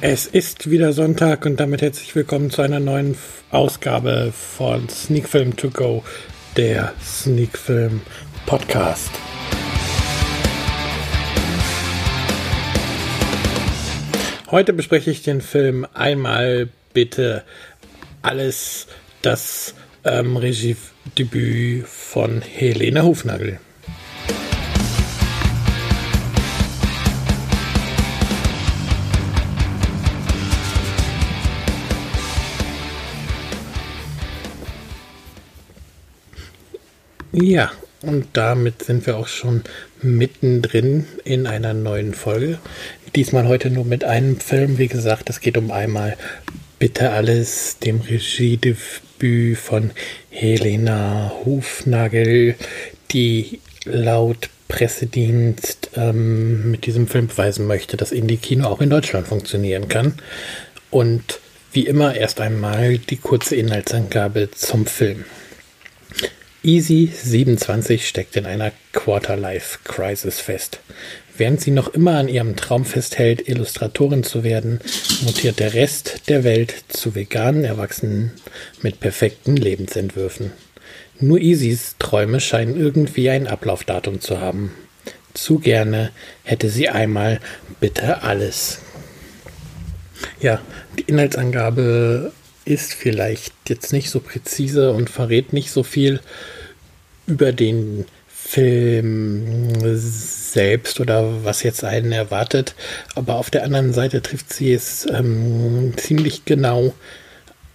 Es ist wieder Sonntag und damit herzlich willkommen zu einer neuen Ausgabe von Sneak Film To Go, der Sneak Film Podcast. Heute bespreche ich den Film einmal bitte alles das ähm, Regiedebüt von Helena Hufnagel. Ja, und damit sind wir auch schon mittendrin in einer neuen Folge. Diesmal heute nur mit einem Film. Wie gesagt, es geht um einmal Bitte alles, dem Regiedebüt von Helena Hufnagel, die laut Pressedienst ähm, mit diesem Film beweisen möchte, dass Indie-Kino auch in Deutschland funktionieren kann. Und wie immer erst einmal die kurze Inhaltsangabe zum Film. Easy 27 steckt in einer Quarter-Life-Crisis fest. Während sie noch immer an ihrem Traum festhält, Illustratorin zu werden, mutiert der Rest der Welt zu veganen Erwachsenen mit perfekten Lebensentwürfen. Nur Easys Träume scheinen irgendwie ein Ablaufdatum zu haben. Zu gerne hätte sie einmal bitte alles. Ja, die Inhaltsangabe ist vielleicht jetzt nicht so präzise und verrät nicht so viel über den Film selbst oder was jetzt einen erwartet. Aber auf der anderen Seite trifft sie es ähm, ziemlich genau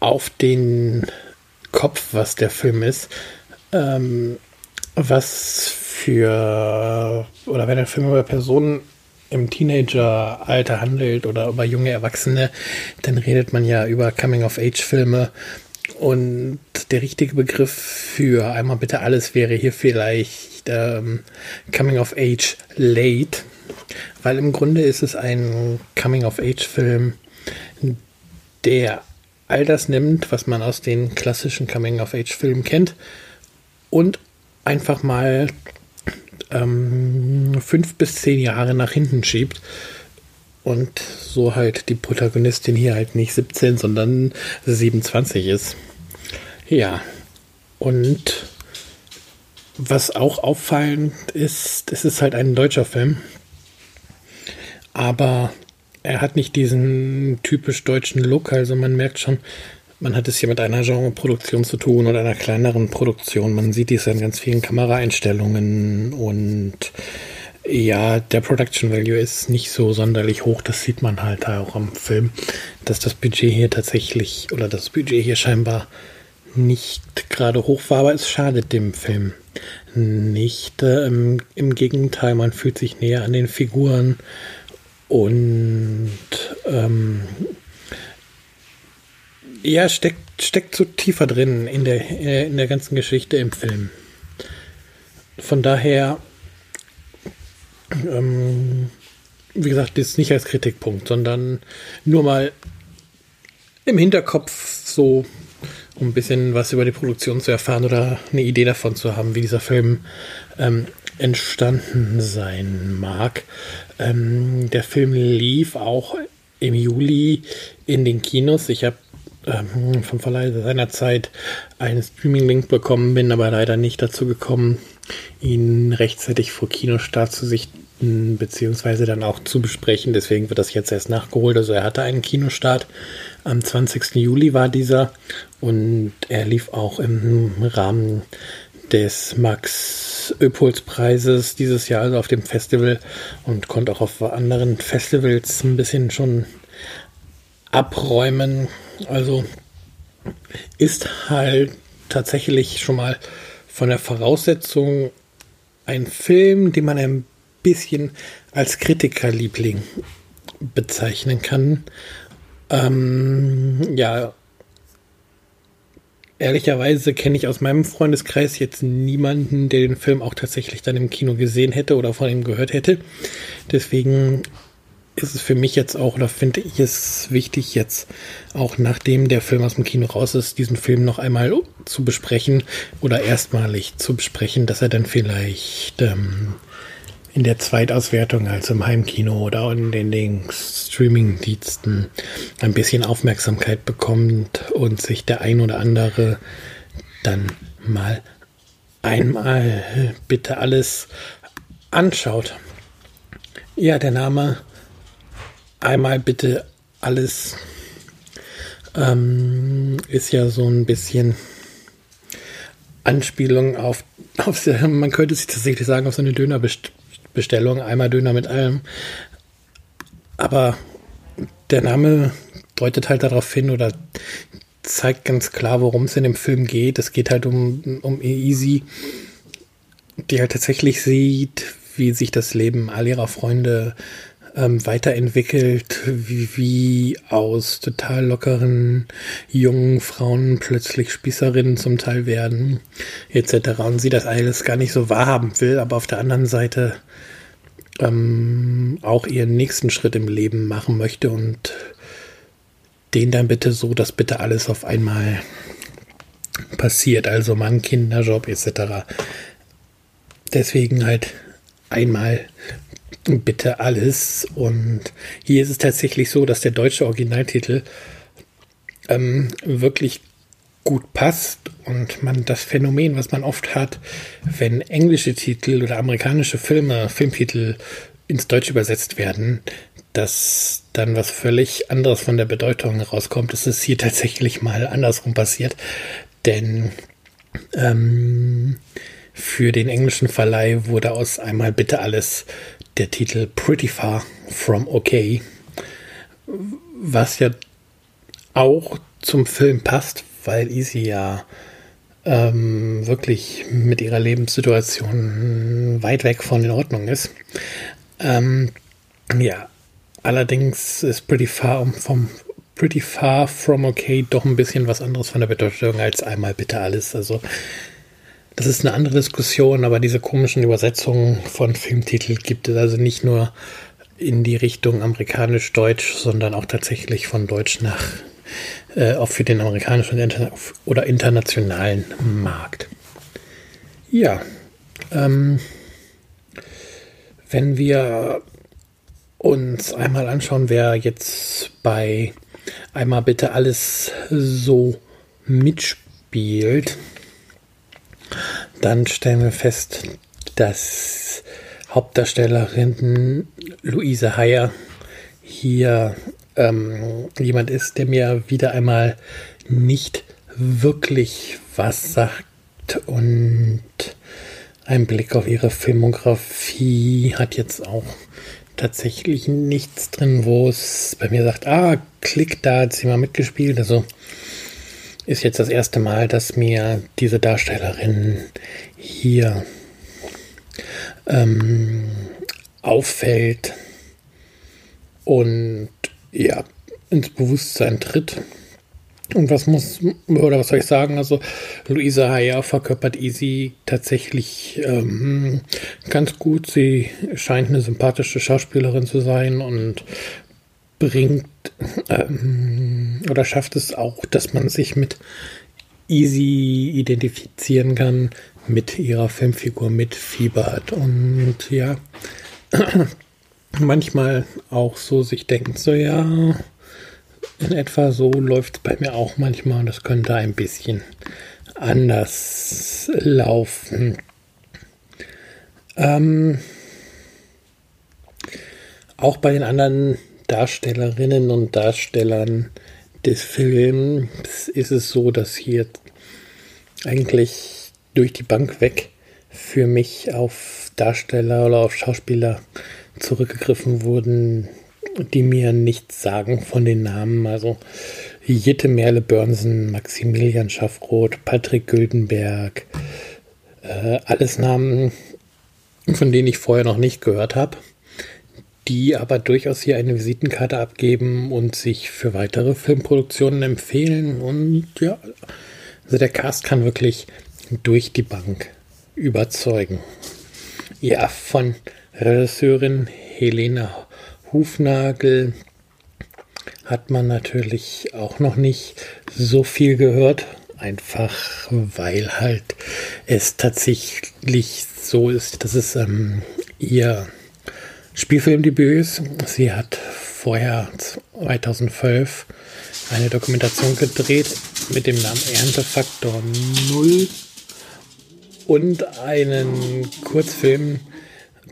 auf den Kopf, was der Film ist. Ähm, was für, oder wenn der Film über Personen im Teenageralter handelt oder über junge Erwachsene, dann redet man ja über Coming-of-Age-Filme. Und der richtige Begriff für einmal bitte alles wäre hier vielleicht ähm, Coming of Age Late, weil im Grunde ist es ein Coming of Age Film, der all das nimmt, was man aus den klassischen Coming of Age Filmen kennt und einfach mal ähm, fünf bis zehn Jahre nach hinten schiebt. Und so halt die Protagonistin hier halt nicht 17, sondern 27 ist. Ja, und was auch auffallend ist, es ist halt ein deutscher Film, aber er hat nicht diesen typisch deutschen Look, also man merkt schon, man hat es hier mit einer Genreproduktion zu tun oder einer kleineren Produktion. Man sieht dies in ganz vielen Kameraeinstellungen und ja, der Production Value ist nicht so sonderlich hoch. Das sieht man halt auch am Film, dass das Budget hier tatsächlich oder das Budget hier scheinbar nicht gerade hoch war, aber es schadet dem Film nicht. Ähm, Im Gegenteil, man fühlt sich näher an den Figuren und ähm, ja, steckt, steckt so tiefer drin in der, äh, in der ganzen Geschichte im Film. Von daher ähm, wie gesagt, das nicht als Kritikpunkt, sondern nur mal im Hinterkopf so, um ein bisschen was über die Produktion zu erfahren oder eine Idee davon zu haben, wie dieser Film ähm, entstanden sein mag. Ähm, der Film lief auch im Juli in den Kinos. Ich habe ähm, vom Verleih seinerzeit einen Streaming-Link bekommen, bin aber leider nicht dazu gekommen, ihn rechtzeitig vor Kinostart zu sichten beziehungsweise dann auch zu besprechen. Deswegen wird das jetzt erst nachgeholt. Also er hatte einen Kinostart. Am 20. Juli war dieser und er lief auch im Rahmen des Max Öpols Preises dieses Jahr, also auf dem Festival und konnte auch auf anderen Festivals ein bisschen schon abräumen. Also ist halt tatsächlich schon mal von der Voraussetzung ein Film, den man ein bisschen als Kritikerliebling bezeichnen kann. Ähm, ja, ehrlicherweise kenne ich aus meinem Freundeskreis jetzt niemanden, der den Film auch tatsächlich dann im Kino gesehen hätte oder von ihm gehört hätte. Deswegen ist es für mich jetzt auch, oder finde ich es wichtig, jetzt auch nachdem der Film aus dem Kino raus ist, diesen Film noch einmal zu besprechen oder erstmalig zu besprechen, dass er dann vielleicht ähm, in der Zweitauswertung, also im Heimkino oder in den, den Streaming-Diensten, ein bisschen Aufmerksamkeit bekommt und sich der ein oder andere dann mal einmal bitte alles anschaut. Ja, der Name einmal bitte alles ähm, ist ja so ein bisschen Anspielung auf, auf, man könnte sich tatsächlich sagen, auf so eine Dönerbestellung, einmal Döner mit allem. Aber der Name deutet halt darauf hin oder zeigt ganz klar, worum es in dem Film geht. Es geht halt um, um Easy, die halt tatsächlich sieht, wie sich das Leben all ihrer Freunde ähm, weiterentwickelt, wie, wie aus total lockeren jungen Frauen plötzlich Spießerinnen zum Teil werden, etc. Und sie das alles gar nicht so wahrhaben will, aber auf der anderen Seite ähm, auch ihren nächsten Schritt im Leben machen möchte und den dann bitte so, dass bitte alles auf einmal passiert, also Mann, Kinder, Job etc. Deswegen halt einmal bitte alles. Und hier ist es tatsächlich so, dass der deutsche Originaltitel ähm, wirklich gut passt und man das Phänomen, was man oft hat, wenn englische Titel oder amerikanische Filme, Filmtitel ins Deutsche übersetzt werden, dass dann was völlig anderes von der Bedeutung rauskommt. Es ist hier tatsächlich mal andersrum passiert, denn ähm, für den englischen Verleih wurde aus einmal bitte alles der Titel Pretty Far from Okay, was ja auch zum Film passt, weil Easy ja ähm, wirklich mit ihrer Lebenssituation weit weg von in Ordnung ist. Ähm, ja, allerdings ist Pretty Far vom Pretty Far from Okay doch ein bisschen was anderes von der Bedeutung als einmal bitte alles. Also das ist eine andere Diskussion, aber diese komischen Übersetzungen von Filmtiteln gibt es also nicht nur in die Richtung amerikanisch-deutsch, sondern auch tatsächlich von Deutsch nach äh, auch für den amerikanischen oder internationalen Markt. Ja, ähm, wenn wir uns einmal anschauen, wer jetzt bei einmal bitte alles so mitspielt, dann stellen wir fest, dass Hauptdarstellerin Luise Heyer hier ähm, jemand ist, der mir wieder einmal nicht wirklich was sagt und ein Blick auf ihre Filmografie hat jetzt auch tatsächlich nichts drin, wo es bei mir sagt, ah, klick, da hat sie mal mitgespielt. Also ist jetzt das erste Mal, dass mir diese Darstellerin hier ähm, auffällt und ja, ins Bewusstsein tritt. Und was muss, oder was soll ich sagen? Also, Luisa Haya verkörpert Easy tatsächlich ähm, ganz gut. Sie scheint eine sympathische Schauspielerin zu sein und bringt ähm, oder schafft es auch, dass man sich mit easy identifizieren kann mit ihrer Filmfigur, mit Fiebert und ja, manchmal auch so sich denkt, so ja, in etwa so läuft es bei mir auch manchmal und das könnte ein bisschen anders laufen. Ähm, auch bei den anderen Darstellerinnen und Darstellern des Films ist es so, dass hier eigentlich durch die Bank weg für mich auf Darsteller oder auf Schauspieler zurückgegriffen wurden, die mir nichts sagen von den Namen. Also Jette Merle Börnsen, Maximilian Schaffroth, Patrick Güldenberg, äh, alles Namen, von denen ich vorher noch nicht gehört habe die aber durchaus hier eine Visitenkarte abgeben und sich für weitere Filmproduktionen empfehlen. Und ja, also der Cast kann wirklich durch die Bank überzeugen. Ja, von Regisseurin Helena Hufnagel hat man natürlich auch noch nicht so viel gehört. Einfach weil halt es tatsächlich so ist, dass es ähm, ihr Spielfilmdebüt ist. Sie hat vorher 2012 eine Dokumentation gedreht mit dem Namen Erntefaktor Null und einen Kurzfilm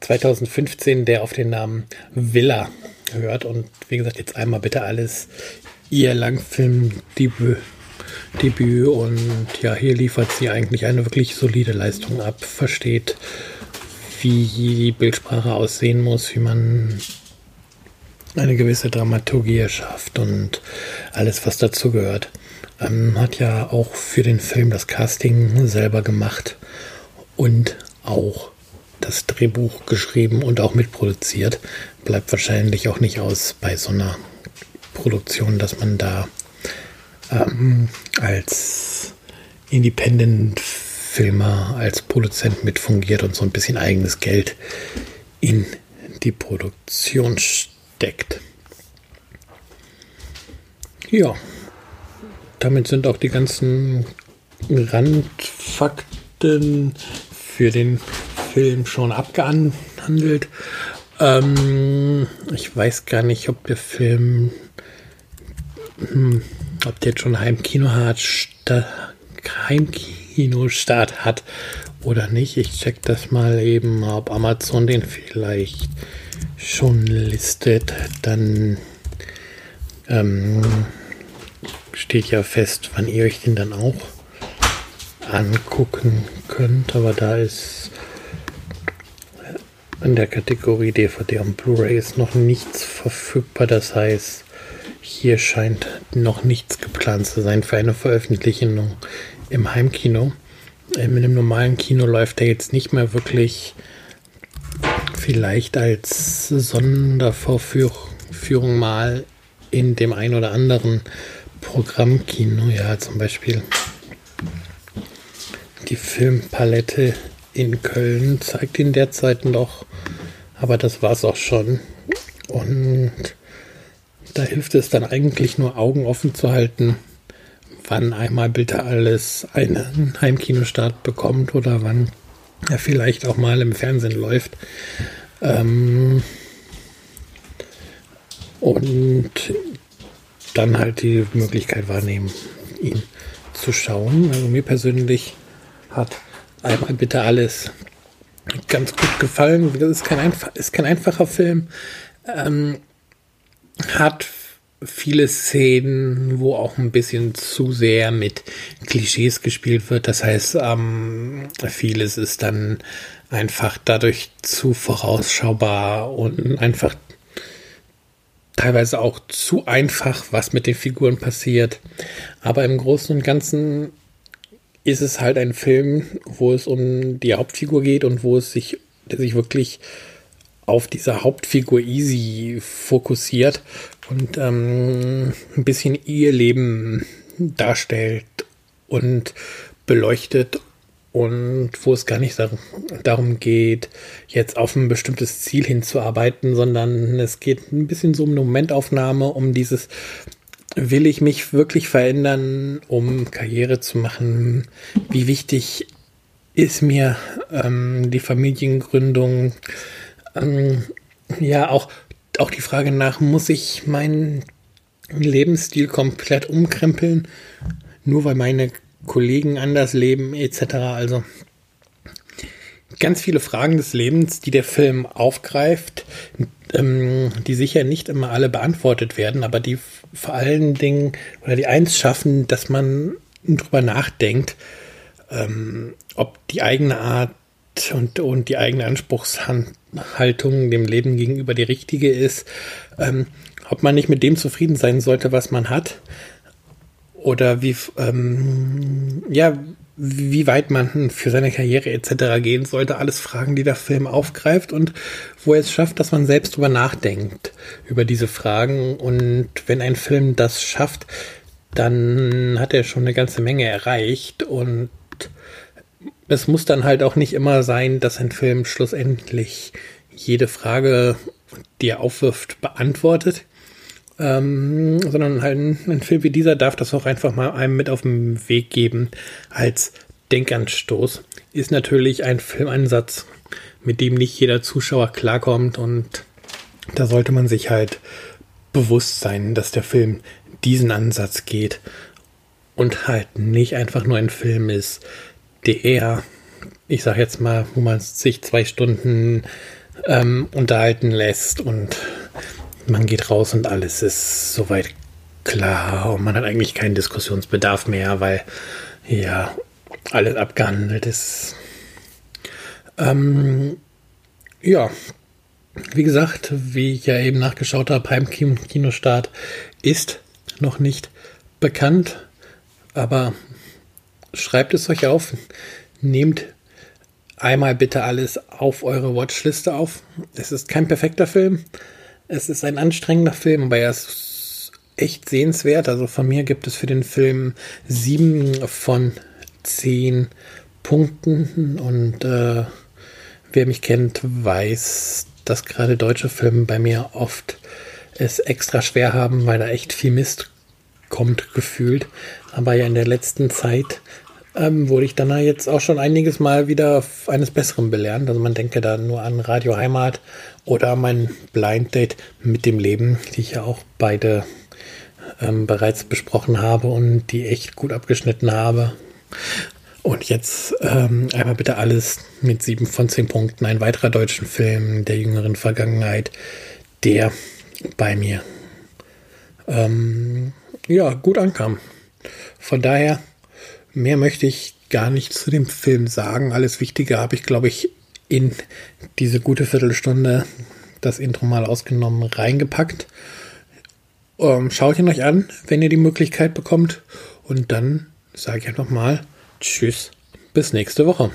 2015, der auf den Namen Villa hört. Und wie gesagt, jetzt einmal bitte alles ihr Langfilmdebüt. Debüt und ja, hier liefert sie eigentlich eine wirklich solide Leistung ab, versteht, wie die Bildsprache aussehen muss, wie man eine gewisse Dramaturgie schafft und alles, was dazu gehört. Ähm, hat ja auch für den Film das Casting selber gemacht und auch das Drehbuch geschrieben und auch mitproduziert. Bleibt wahrscheinlich auch nicht aus bei so einer Produktion, dass man da ähm, als Independent-Filmer, als Produzent mitfungiert und so ein bisschen eigenes Geld in die Produktion steckt. Ja, damit sind auch die ganzen Randfakten für den Film schon abgehandelt. Ähm, ich weiß gar nicht, ob der Film, hm, ob der jetzt schon Heimkino-Start Heimkinostart hat oder nicht. Ich check das mal eben, ob Amazon den vielleicht schon listet. Dann ähm, steht ja fest, wann ihr euch den dann auch angucken könnt. Aber da ist in der Kategorie DVD und Blu-ray ist noch nichts verfügbar. Das heißt, hier scheint noch nichts geplant zu sein für eine Veröffentlichung im Heimkino. Ähm, in einem normalen Kino läuft er jetzt nicht mehr wirklich vielleicht als Sondervorführung mal in dem ein oder anderen Programmkino. Ja, zum Beispiel die Filmpalette in Köln zeigt ihn derzeit noch, aber das war es auch schon. Und da hilft es dann eigentlich nur Augen offen zu halten, wann einmal bitte alles einen Heimkinostart bekommt oder wann er vielleicht auch mal im Fernsehen läuft. Ähm und dann halt die Möglichkeit wahrnehmen, ihn zu schauen. Also mir persönlich hat einmal bitte alles ganz gut gefallen. Das ist kein, einfach, ist kein einfacher Film. Ähm, hat viele Szenen, wo auch ein bisschen zu sehr mit Klischees gespielt wird. Das heißt, ähm, vieles ist dann einfach dadurch zu vorausschaubar und einfach teilweise auch zu einfach, was mit den Figuren passiert. Aber im Großen und Ganzen ist es halt ein Film, wo es um die Hauptfigur geht und wo es sich, der sich wirklich auf diese Hauptfigur Easy fokussiert und ähm, ein bisschen ihr Leben darstellt und beleuchtet und wo es gar nicht darum geht, jetzt auf ein bestimmtes Ziel hinzuarbeiten, sondern es geht ein bisschen so um eine Momentaufnahme, um dieses will ich mich wirklich verändern, um Karriere zu machen? Wie wichtig ist mir ähm, die Familiengründung? Ähm, ja, auch, auch die Frage nach, muss ich meinen Lebensstil komplett umkrempeln, nur weil meine Kollegen anders leben, etc. Also ganz viele Fragen des Lebens, die der Film aufgreift, ähm, die sicher nicht immer alle beantwortet werden, aber die vor allen Dingen oder die eins schaffen, dass man drüber nachdenkt, ähm, ob die eigene Art und, und die eigene Anspruchshaltung dem Leben gegenüber die richtige ist, ähm, ob man nicht mit dem zufrieden sein sollte, was man hat, oder wie, ähm, ja, wie weit man für seine Karriere etc. gehen sollte. Alles Fragen, die der Film aufgreift und wo er es schafft, dass man selbst drüber nachdenkt über diese Fragen. Und wenn ein Film das schafft, dann hat er schon eine ganze Menge erreicht und es muss dann halt auch nicht immer sein, dass ein Film schlussendlich jede Frage, die er aufwirft, beantwortet ähm, sondern halt ein, ein, Film wie dieser darf das auch einfach mal einem mit auf den Weg geben als Denkanstoß. Ist natürlich ein Filmansatz, mit dem nicht jeder Zuschauer klarkommt und da sollte man sich halt bewusst sein, dass der Film diesen Ansatz geht und halt nicht einfach nur ein Film ist, der ich sag jetzt mal, wo man sich zwei Stunden ähm, unterhalten lässt und man geht raus und alles ist soweit klar und man hat eigentlich keinen Diskussionsbedarf mehr, weil ja alles abgehandelt ist. Ähm, ja, wie gesagt, wie ich ja eben nachgeschaut habe, beim Kinostart ist noch nicht bekannt, aber schreibt es euch auf, nehmt einmal bitte alles auf eure Watchliste auf. Es ist kein perfekter Film, es ist ein anstrengender Film, aber er ist echt sehenswert. Also von mir gibt es für den Film sieben von zehn Punkten und äh, wer mich kennt, weiß, dass gerade deutsche Filme bei mir oft es extra schwer haben, weil da echt viel Mist kommt gefühlt. Aber ja in der letzten Zeit ähm, wurde ich dann jetzt auch schon einiges Mal wieder eines Besseren belernt. Also man denke da nur an Radio Heimat oder mein Blind Date mit dem Leben, die ich ja auch beide ähm, bereits besprochen habe und die echt gut abgeschnitten habe. Und jetzt ähm, einmal bitte alles mit sieben von zehn Punkten. Ein weiterer deutschen Film der jüngeren Vergangenheit, der bei mir ähm, ja gut ankam. Von daher Mehr möchte ich gar nicht zu dem Film sagen. Alles Wichtige habe ich, glaube ich, in diese gute Viertelstunde, das Intro mal ausgenommen, reingepackt. Ähm, schaut ihn euch an, wenn ihr die Möglichkeit bekommt. Und dann sage ich einfach mal Tschüss, bis nächste Woche.